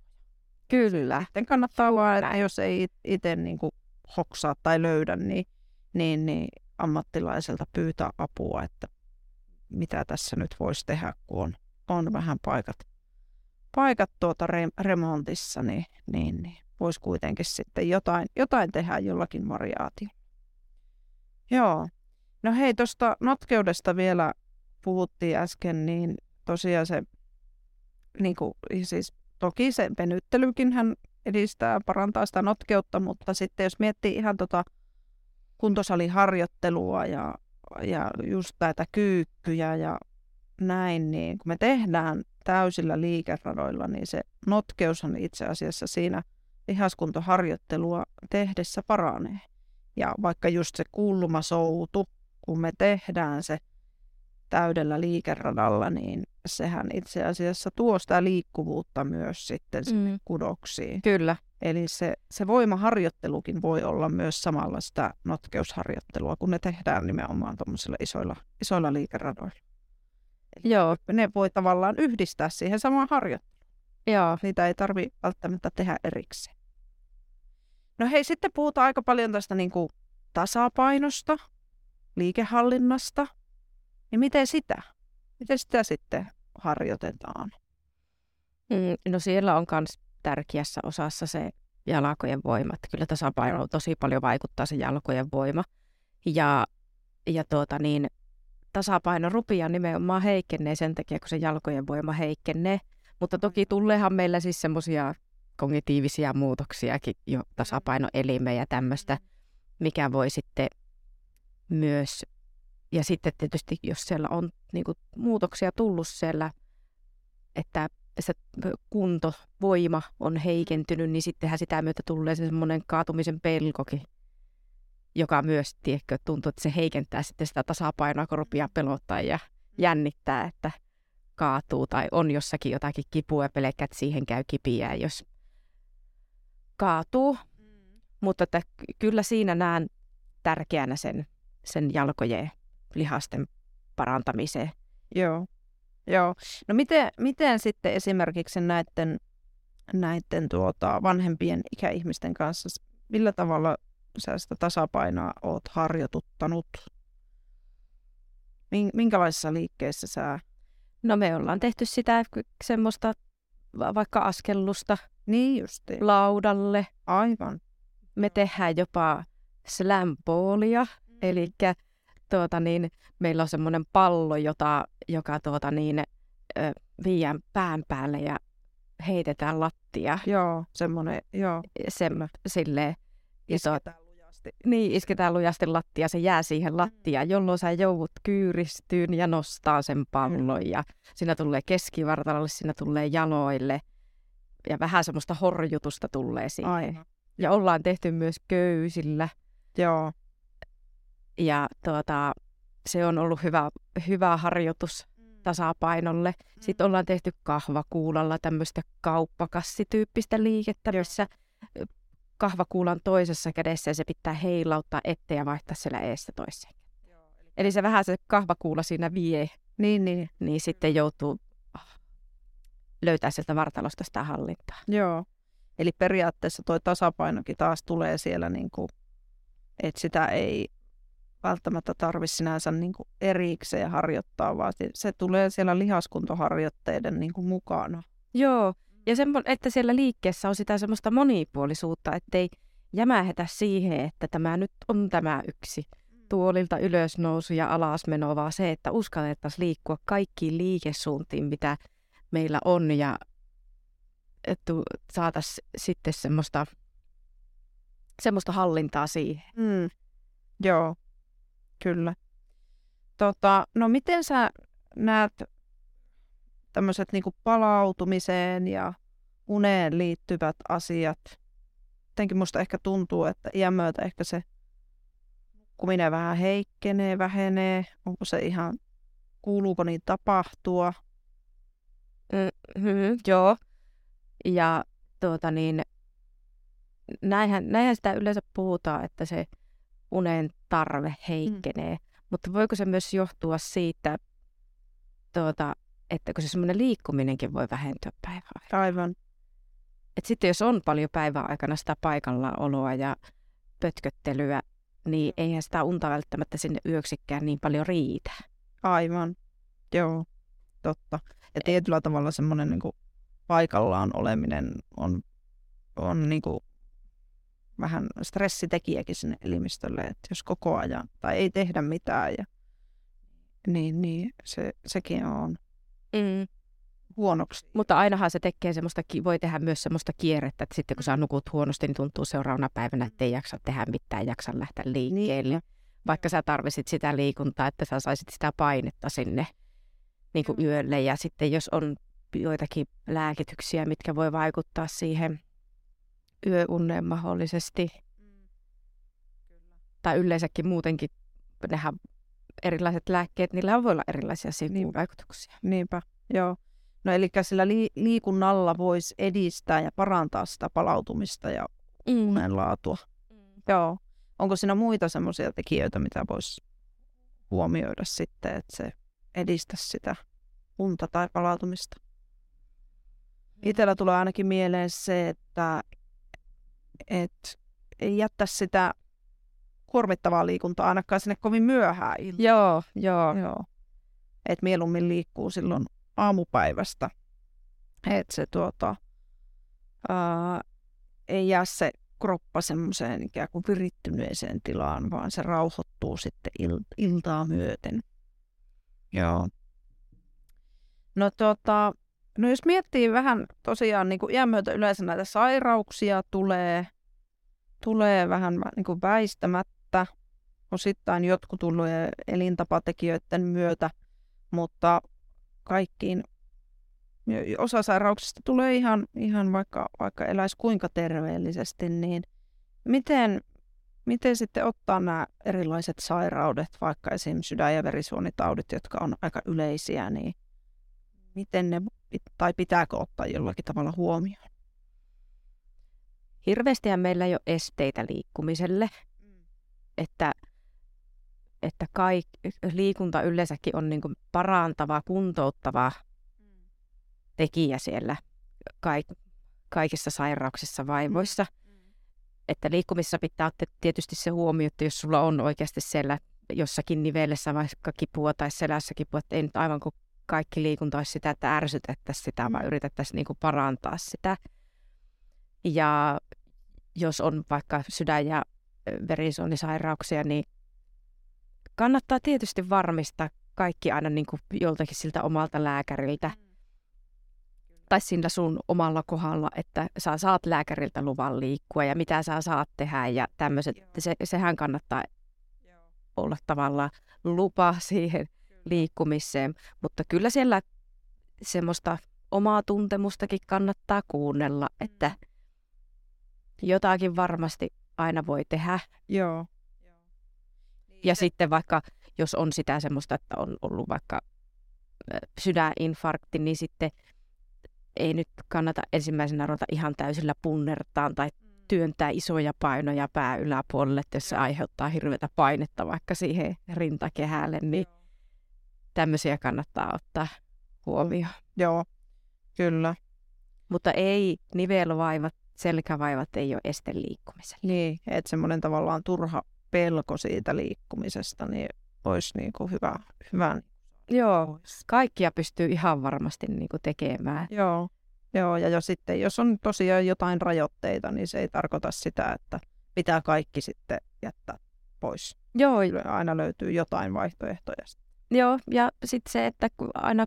Kyllä. Sitten kannattaa vaan, että jos ei itse niin hoksaa tai löydä, niin, niin, niin ammattilaiselta pyytää apua, että mitä tässä nyt voisi tehdä, kun on, on vähän paikat paikat tuota re- remontissa, niin, niin, niin voisi kuitenkin sitten jotain, jotain tehdä jollakin variaatio. Joo. No hei, tuosta notkeudesta vielä puhuttiin äsken, niin tosiaan se, niin kuin, siis toki se venyttelykin hän edistää, parantaa sitä notkeutta, mutta sitten jos miettii ihan tota kuntosaliharjoittelua ja, ja just näitä kyykkyjä ja näin, niin kun me tehdään täysillä liikeradoilla, niin se notkeushan itse asiassa siinä lihaskuntoharjoittelua tehdessä paranee. Ja vaikka just se kulmasoutu, kun me tehdään se täydellä liikeradalla, niin sehän itse asiassa tuo sitä liikkuvuutta myös sitten sinne mm. kudoksiin. Kyllä. Eli se, se voimaharjoittelukin voi olla myös samalla sitä notkeusharjoittelua, kun ne tehdään nimenomaan tuommoisilla isoilla, isoilla liikeradoilla. Eli Joo. Ne voi tavallaan yhdistää siihen samaan harjoitteluun. Joo. Niitä ei tarvi välttämättä tehdä erikseen. No hei, sitten puhutaan aika paljon tästä niin kuin tasapainosta, liikehallinnasta. Niin miten sitä? Miten sitä sitten harjoitetaan? Mm, no siellä on myös tärkeässä osassa se jalkojen voimat. Kyllä tasapaino tosi paljon vaikuttaa se jalkojen voima. Ja, ja tuota niin, tasapaino rupia nimenomaan heikkenee sen takia, kun se jalkojen voima heikkenee. Mutta toki tuleehan meillä siis semmoisia kognitiivisia muutoksiakin jo tasapainoelimeen ja tämmöistä, mikä voi sitten myös, ja sitten tietysti jos siellä on niin kuin, muutoksia tullut siellä, että se kunto, voima on heikentynyt, niin sittenhän sitä myötä tulee se semmoinen kaatumisen pelkokin, joka myös, tiedätkö, tuntuu, että se heikentää sitten sitä tasapainoa, kun rupeaa pelottaa ja jännittää, että kaatuu tai on jossakin jotakin kipua ja pelkkä, että siihen käy kipiä, jos kaatuu. Mm. Mutta että kyllä siinä näen tärkeänä sen, sen jalkojen lihasten parantamiseen. Joo. Joo. No miten, miten sitten esimerkiksi näiden, näiden tuota, vanhempien ikäihmisten kanssa, millä tavalla sä sitä tasapainoa oot harjoituttanut? Minkälaisissa liikkeissä sä? No me ollaan tehty sitä semmoista vaikka askellusta niin justi. laudalle. Aivan. Me tehdään jopa slamballia, mm. eli tuota, niin, meillä on semmoinen pallo, jota, joka tuota, niin, ö, viiään pään päälle ja heitetään lattia. Joo, semmoinen, joo. Se, silleen, isketään lujasti. Niin, isketään lujasti lattia, se jää siihen mm. lattiaan, jolloin sä joudut kyyristyyn ja nostaa sen pallon. Mm. Ja siinä tulee keskivartalolle, siinä tulee jaloille ja vähän semmoista horjutusta tulee siihen. Aivan. Ja ollaan tehty myös köysillä. Joo. Ja tuota, se on ollut hyvä, hyvä harjoitus mm. tasapainolle. Sitten ollaan tehty kahvakuulalla tämmöistä kauppakassityyppistä liikettä, missä kahvakuulan toisessa kädessä ja se pitää heilauttaa ettei ja vaihtaa siellä eestä toiseen. Joo, eli... eli se vähän se kahvakuula siinä vie, niin, niin. niin sitten joutuu ah, löytää sieltä vartalosta sitä hallintaa. Joo, eli periaatteessa tuo tasapainokin taas tulee siellä, niin kuin, että sitä ei välttämättä tarvitse sinänsä niin kuin erikseen harjoittaa, vaan se tulee siellä lihaskuntoharjoitteiden niin kuin mukana. Joo, ja semmo, että siellä liikkeessä on sitä semmoista monipuolisuutta, ettei jämähetä siihen, että tämä nyt on tämä yksi tuolilta ylösnousu ja alasmeno, vaan se, että uskallettaisiin liikkua kaikkiin liikesuuntiin, mitä meillä on ja että saataisiin sitten semmoista, semmoista hallintaa siihen. Mm. Joo, kyllä. Tota, no miten sä näet tämmöiset niin palautumiseen ja uneen liittyvät asiat. Jotenkin musta ehkä tuntuu, että iän myötä ehkä se nukkuminen vähän heikkenee, vähenee. Onko se ihan, kuuluuko niin tapahtua? Mm-hmm, joo. Ja tuota niin, näinhän, näinhän sitä yleensä puhutaan, että se unen tarve heikkenee. Mm. Mutta voiko se myös johtua siitä, tuota, että kun se semmoinen liikkuminenkin voi vähentyä päivän Aivan. Et sitten jos on paljon päivän aikana sitä paikallaoloa ja pötköttelyä, niin eihän sitä unta välttämättä sinne yöksikään niin paljon riitä. Aivan. Joo, totta. Ja tietyllä tavalla semmoinen niin paikallaan oleminen on, on niin kuin vähän stressitekijäkin sinne elimistölle, että jos koko ajan tai ei tehdä mitään, ja, niin, niin se, sekin on Mm. huonoksi. Mutta ainahan se tekee semmoista, voi tehdä myös semmoista kierrettä, että sitten kun sä nukut huonosti, niin tuntuu seuraavana päivänä, että ei jaksa tehdä mitään, jaksa lähteä liikkeelle. Niin. Vaikka sä tarvisit sitä liikuntaa, että sä saisit sitä painetta sinne niin kuin Joo. yölle. Ja sitten jos on joitakin lääkityksiä, mitkä voi vaikuttaa siihen yöunneen mahdollisesti, tai yleensäkin muutenkin, nehän erilaiset lääkkeet, niillä voi olla erilaisia sivuvaikutuksia. Niinpä, joo. No eli sillä li- liikunnalla voisi edistää ja parantaa sitä palautumista ja Mm. unen laatua. Joo. Onko siinä muita semmoisia tekijöitä, mitä voisi huomioida sitten, että se edistäisi sitä unta tai palautumista? Itsellä tulee ainakin mieleen se, että et ei jättä sitä kuormittavaa liikuntaa ainakaan sinne kovin myöhään iltaan. Joo, joo. Joo. Et mieluummin liikkuu silloin aamupäivästä. Että se tuota, ää, ei jää se kroppa semmoiseen ikään kuin virittyneeseen tilaan, vaan se rauhoittuu sitten il- iltaa myöten. Joo. No tota, no jos miettii vähän tosiaan niin iän myötä yleensä näitä sairauksia tulee, tulee vähän niin kuin väistämättä, osittain jotkut tulee elintapatekijöiden myötä, mutta kaikkiin osa sairauksista tulee ihan, ihan vaikka, vaikka eläisi kuinka terveellisesti, niin miten, miten sitten ottaa nämä erilaiset sairaudet, vaikka esim. sydän- ja verisuonitaudit, jotka on aika yleisiä, niin miten ne, tai pitääkö ottaa jollakin tavalla huomioon? Hirveästihän meillä ei ole esteitä liikkumiselle, että, että kaik, liikunta yleensäkin on niin kuin parantava, kuntouttava tekijä siellä kaik, kaikissa sairauksissa, vaivoissa. Että liikkumisessa pitää ottaa tietysti se huomio, että jos sulla on oikeasti siellä jossakin nivelessä vaikka kipua tai selässä kipua, että ei nyt aivan kuin kaikki liikunta olisi sitä, että ärsytettäisiin sitä, vaan Mm. yritettäisiin niin kuin parantaa sitä. Ja jos on vaikka sydän- ja verisuonisairauksia, niin kannattaa tietysti varmistaa kaikki aina niin kuin joltakin siltä omalta lääkäriltä tai sillä sun omalla kohdalla, että sä saat lääkäriltä luvan liikkua ja mitä sä saat tehdä ja tämmöiset. Se, sehän kannattaa olla tavallaan lupa siihen liikkumiseen, mutta kyllä siellä semmoista omaa tuntemustakin kannattaa kuunnella, että jotakin varmasti aina voi tehdä. Joo. Ja sitten vaikka, jos on sitä semmoista, että on ollut vaikka sydäninfarkti, niin sitten ei nyt kannata ensimmäisenä ruveta ihan täysillä punnertaan tai työntää isoja painoja pää yläpuolelle, että jos se aiheuttaa hirveätä painetta vaikka siihen rintakehälle, niin tämmöisiä kannattaa ottaa huomioon. Joo, kyllä. Mutta ei nivelvaivat, selkävaivat ei ole este liikkumiselle. Niin, että semmoinen tavallaan turha pelko siitä liikkumisesta, niin olisi niin kuin hyvä, hyvä. Joo, kaikkia pystyy ihan varmasti niin kuin tekemään. Joo, joo, ja jo sitten, jos on tosiaan jotain rajoitteita, niin se ei tarkoita sitä, että pitää kaikki sitten jättää pois. Joo, Aina löytyy jotain vaihtoehtoja. Joo, ja sitten se, että aina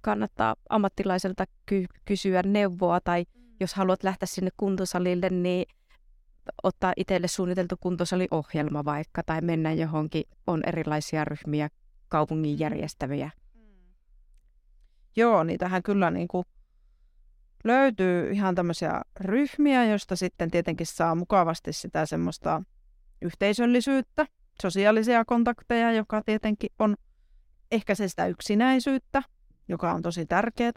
kannattaa ammattilaiselta ky- kysyä neuvoa tai jos haluat lähteä sinne kuntosalille, niin ottaa itselle suunniteltu kuntosaliohjelma vaikka tai mennä johonkin, on erilaisia ryhmiä kaupungin järjestäviä. Joo, niitähän kyllä niin kuin löytyy ihan tämmöisiä ryhmiä, joista sitten tietenkin saa mukavasti sitä semmoista yhteisöllisyyttä, sosiaalisia kontakteja, joka tietenkin on ehkä se sitä yksinäisyyttä, joka on tosi tärkeää,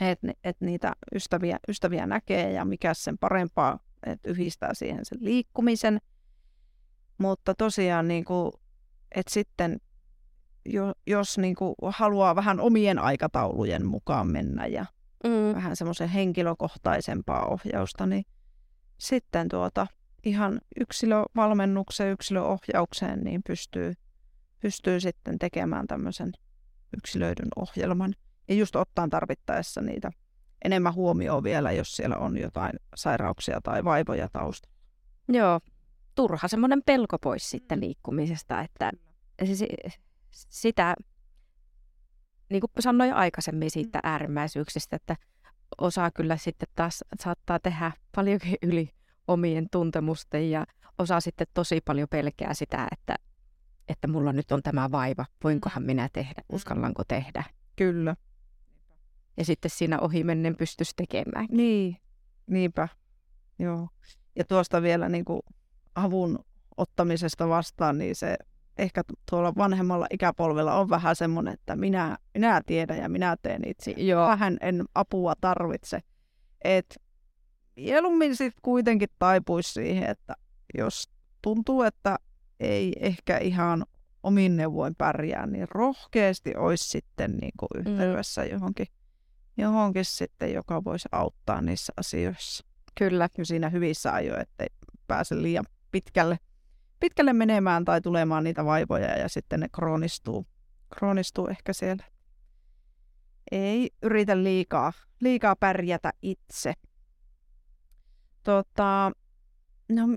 että et niitä ystäviä, ystäviä näkee ja mikä sen parempaa, että yhdistää siihen sen liikkumisen. Mutta tosiaan, niin kuin, että sitten jo, jos niin kuin haluaa vähän omien aikataulujen mukaan mennä ja Mm. vähän semmoisen henkilökohtaisempaa ohjausta, niin sitten tuota ihan yksilövalmennukseen, yksilöohjaukseen, niin pystyy, pystyy sitten tekemään tämmöisen yksilöidyn ohjelman. Ja just ottaa tarvittaessa niitä enemmän huomioon vielä, jos siellä on jotain sairauksia tai vaivoja taustalla. Joo, turha semmoinen pelko pois sitten liikkumisesta, että sitä, niin kuin sanoin aikaisemmin siitä äärimmäisyyksistä, että osaa kyllä sitten taas saattaa tehdä paljonkin yli omien tuntemusten ja osaa sitten tosi paljon pelkää sitä, että, että mulla nyt on tämä vaiva, voinkohan minä tehdä, uskallanko tehdä. Kyllä. Ja sitten siinä ohi mennen pystyisi tekemään. Niin, niinpä. Joo. Ja tuosta vielä niin kuin avun ottamisesta vastaan, niin se ehkä tuolla vanhemmalla ikäpolvella on vähän semmoinen, että minä, minä tiedän ja minä teen itse. Joo. Vähän en apua tarvitse. Et mieluummin sitten kuitenkin taipuisi siihen, että jos tuntuu, että ei ehkä ihan omin neuvoin pärjää, niin rohkeasti olisi sitten niin kuin yhteydessä mm. johonkin, johonkin sitten, joka voisi auttaa niissä asioissa. Kyllä. Ja siinä hyvissä ajoin, ettei pääse liian pitkälle, pitkälle menemään tai tulemaan niitä vaivoja ja sitten ne kroonistuu, kroonistuu ehkä siellä. Ei yritä liikaa, liikaa pärjätä itse. Tota, no,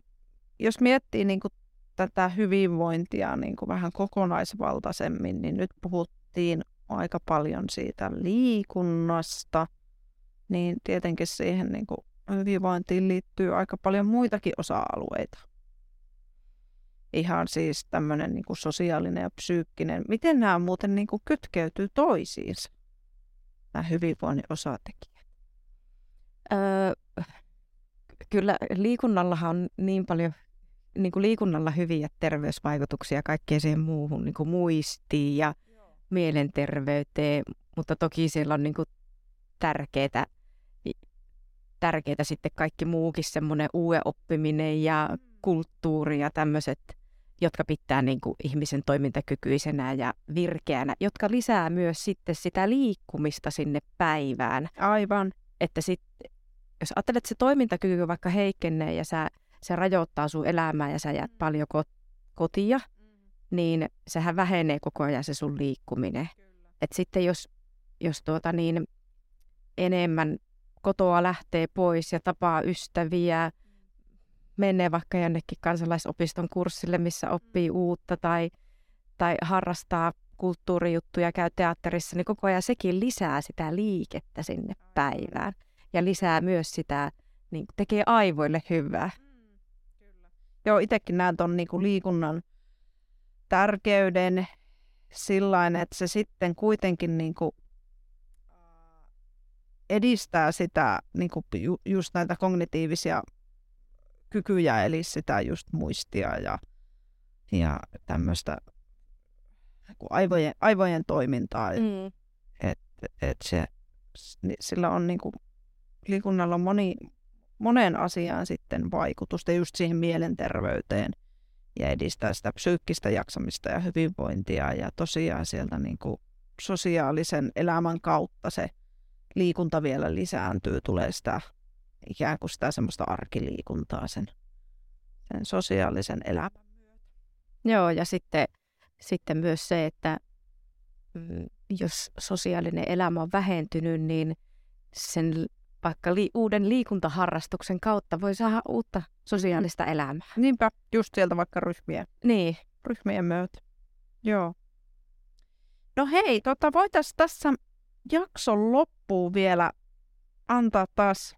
jos miettii niin kuin tätä hyvinvointia niin kuin vähän kokonaisvaltaisemmin, niin nyt puhuttiin aika paljon siitä liikunnasta, niin tietenkin siihen niin kuin hyvinvointiin liittyy aika paljon muitakin osa-alueita. Ihan siis tämmöinen niin sosiaalinen ja psyykkinen. Miten nämä muuten niin kuin kytkeytyy toisiinsa, nämä hyvinvoinnin osatekijät? Öö, kyllä liikunnallahan on niin paljon niin kuin liikunnalla hyviä terveysvaikutuksia kaikkeen siihen muuhun, niin kuin muistiin ja Joo. mielenterveyteen, mutta toki siellä on niin kuin tärkeää, tärkeää sitten kaikki muukin semmoinen uuden oppiminen ja mm. kulttuuri ja tämmöiset, jotka pitää niin kuin ihmisen toimintakykyisenä ja virkeänä, jotka lisää myös sitten sitä liikkumista sinne päivään. Aivan. Että sitten, jos ajattelet, että se toimintakyky vaikka heikkenee ja sä se rajoittaa sun elämää ja sä jäät mm. paljon kot- kotia, mm. niin sehän vähenee koko ajan se sun liikkuminen. Et sitten jos, jos tuota niin, enemmän kotoa lähtee pois ja tapaa ystäviä, mm. menee vaikka jonnekin kansalaisopiston kurssille, missä oppii uutta tai, tai harrastaa kulttuurijuttuja, käy teatterissa, niin koko ajan sekin lisää sitä liikettä sinne päivään. Ja lisää myös sitä, niin tekee aivoille hyvää. Joo, itsekin näen tuon niinku liikunnan tärkeyden sillä että se sitten kuitenkin niinku edistää sitä niinku ju, just näitä kognitiivisia kykyjä, eli sitä just muistia ja, ja tämmöistä niinku aivojen, aivojen toimintaa. Mm. Et, et se, sillä on niinku, liikunnalla on moni, moneen asiaan sitten vaikutusta just siihen mielenterveyteen ja edistää sitä psyykkistä jaksamista ja hyvinvointia ja tosiaan sieltä niin kuin sosiaalisen elämän kautta se liikunta vielä lisääntyy, tulee sitä ikään kuin sitä semmoista arkiliikuntaa sen, sen sosiaalisen elämän myötä. Joo, ja sitten, sitten myös se, että mm, jos sosiaalinen elämä on vähentynyt, niin sen vaikka li- uuden liikuntaharrastuksen kautta voi saada uutta sosiaalista elämää. Niinpä, just sieltä vaikka ryhmiä. Niin. Ryhmien myötä. Joo. No hei, tota, voitaisiin tässä jakson loppuun vielä antaa taas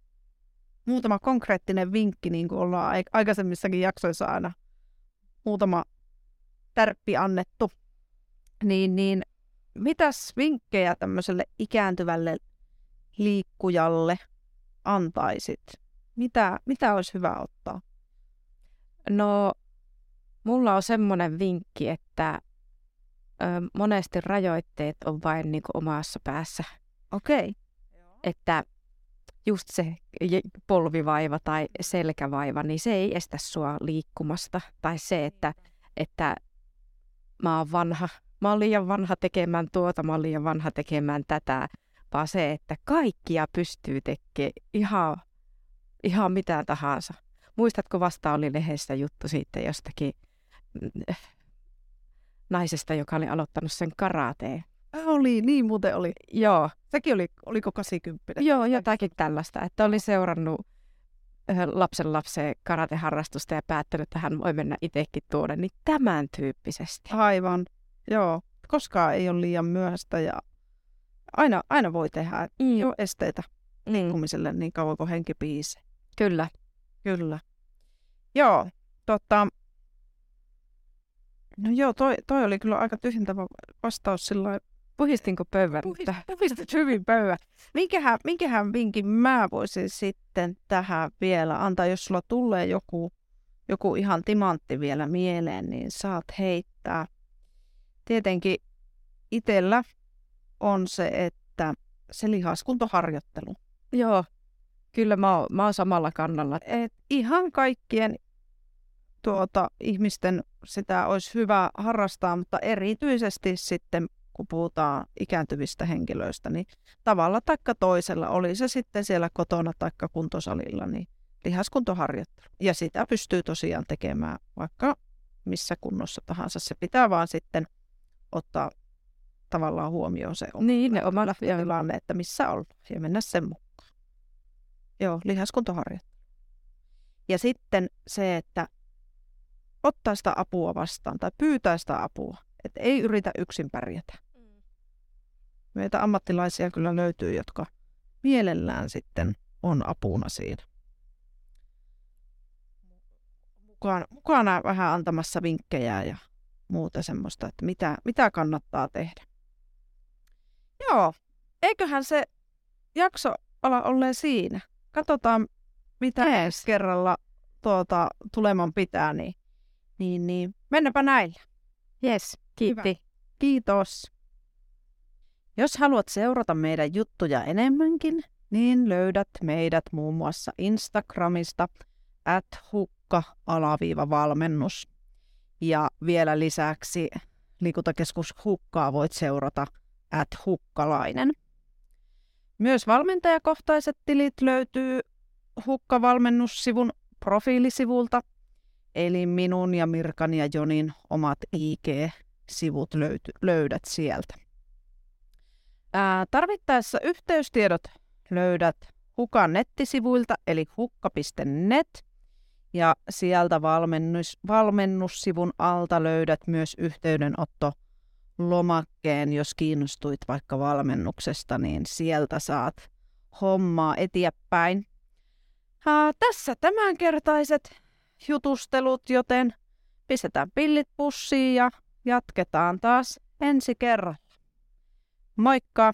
muutama konkreettinen vinkki, niin kuin ollaan aikaisemmissakin jaksoissa aina muutama tärppi annettu. Niin, niin mitäs vinkkejä tämmöiselle ikääntyvälle liikkujalle antaisit? Mitä, mitä olisi hyvä ottaa? No, mulla on semmoinen vinkki, että ö, monesti rajoitteet on vain niin kuin omassa päässä. Okei. Okay. Että just se polvivaiva tai selkävaiva, niin se ei estä sua liikkumasta. Tai se, että, että mä oon vanha, mä oon liian vanha tekemään tuota, mä oon liian vanha tekemään tätä vaan se, että kaikkia pystyy tekemään ihan, ihan mitä tahansa. Muistatko vasta oli lehdessä juttu siitä jostakin mm, naisesta, joka oli aloittanut sen karateen Oli, niin muuten oli. Joo, Sekin oli, oliko 80? joo jotakin tällaista, että oli seurannut ö, lapsen lapseen karateharrastusta ja päättänyt, että hän voi mennä itsekin tuonne, niin tämän tyyppisesti. Aivan, joo. Koskaan ei ole liian myöhäistä ja aina, aina voi tehdä. Mm, Ei ole esteitä mm, liikkumiselle niin kauan kuin henki piisee. kyllä. Kyllä. Joo, tota... No joo, toi, toi oli kyllä aika tyhjentävä vastaus sillä. Puhistinko pöydän? Puhist- Puhistat hyvin pöydän. Minkähän, minkähän vinkin mä voisin sitten tähän vielä antaa, jos sulla tulee joku, joku ihan timantti vielä mieleen, niin saat heittää. Tietenkin itsellä on se, että se lihaskuntoharjoittelu. Joo, kyllä mä oon, mä oon samalla kannalla. Et ihan kaikkien tuota, ihmisten sitä olisi hyvä harrastaa, mutta erityisesti sitten kun puhutaan ikääntyvistä henkilöistä, niin tavalla tai toisella, oli se sitten siellä kotona tai kuntosalilla, niin lihaskuntoharjoittelu. Ja sitä pystyy tosiaan tekemään vaikka missä kunnossa tahansa. Se pitää vaan sitten ottaa tavallaan huomioon se oma Niin, ne omat lähtötilanne, että missä ollaan ja mennä sen mukaan. Joo, lihaskuntoharjoittelu. Ja sitten se, että ottaa sitä apua vastaan tai pyytää sitä apua. Että ei yritä yksin pärjätä. Meitä ammattilaisia kyllä löytyy, jotka mielellään sitten on apuna siinä. Mukana, mukana vähän antamassa vinkkejä ja muuta semmoista, että mitä, mitä kannattaa tehdä. Joo, eiköhän se jakso ala olleen siinä. Katsotaan, mitä ensi kerralla tuota, tuleman pitää, niin, niin, niin mennäpä näillä. Yes, kiitti. Kiitos. Jos haluat seurata meidän juttuja enemmänkin, niin löydät meidät muun muassa Instagramista at hukka-valmennus. Ja vielä lisäksi liikuntakeskus Hukkaa voit seurata at hukkalainen. Myös valmentajakohtaiset tilit löytyy Hukka-valmennussivun profiilisivulta, eli minun ja Mirkan ja Jonin omat IG-sivut löyty, löydät sieltä. Ää, tarvittaessa yhteystiedot löydät Hukan nettisivuilta, eli hukka.net, ja sieltä valmennus, valmennussivun alta löydät myös yhteydenotto lomakkeen, jos kiinnostuit vaikka valmennuksesta, niin sieltä saat hommaa eteenpäin. Ää, tässä tämänkertaiset jutustelut, joten pistetään pillit pussiin ja jatketaan taas ensi kerralla. Moikka!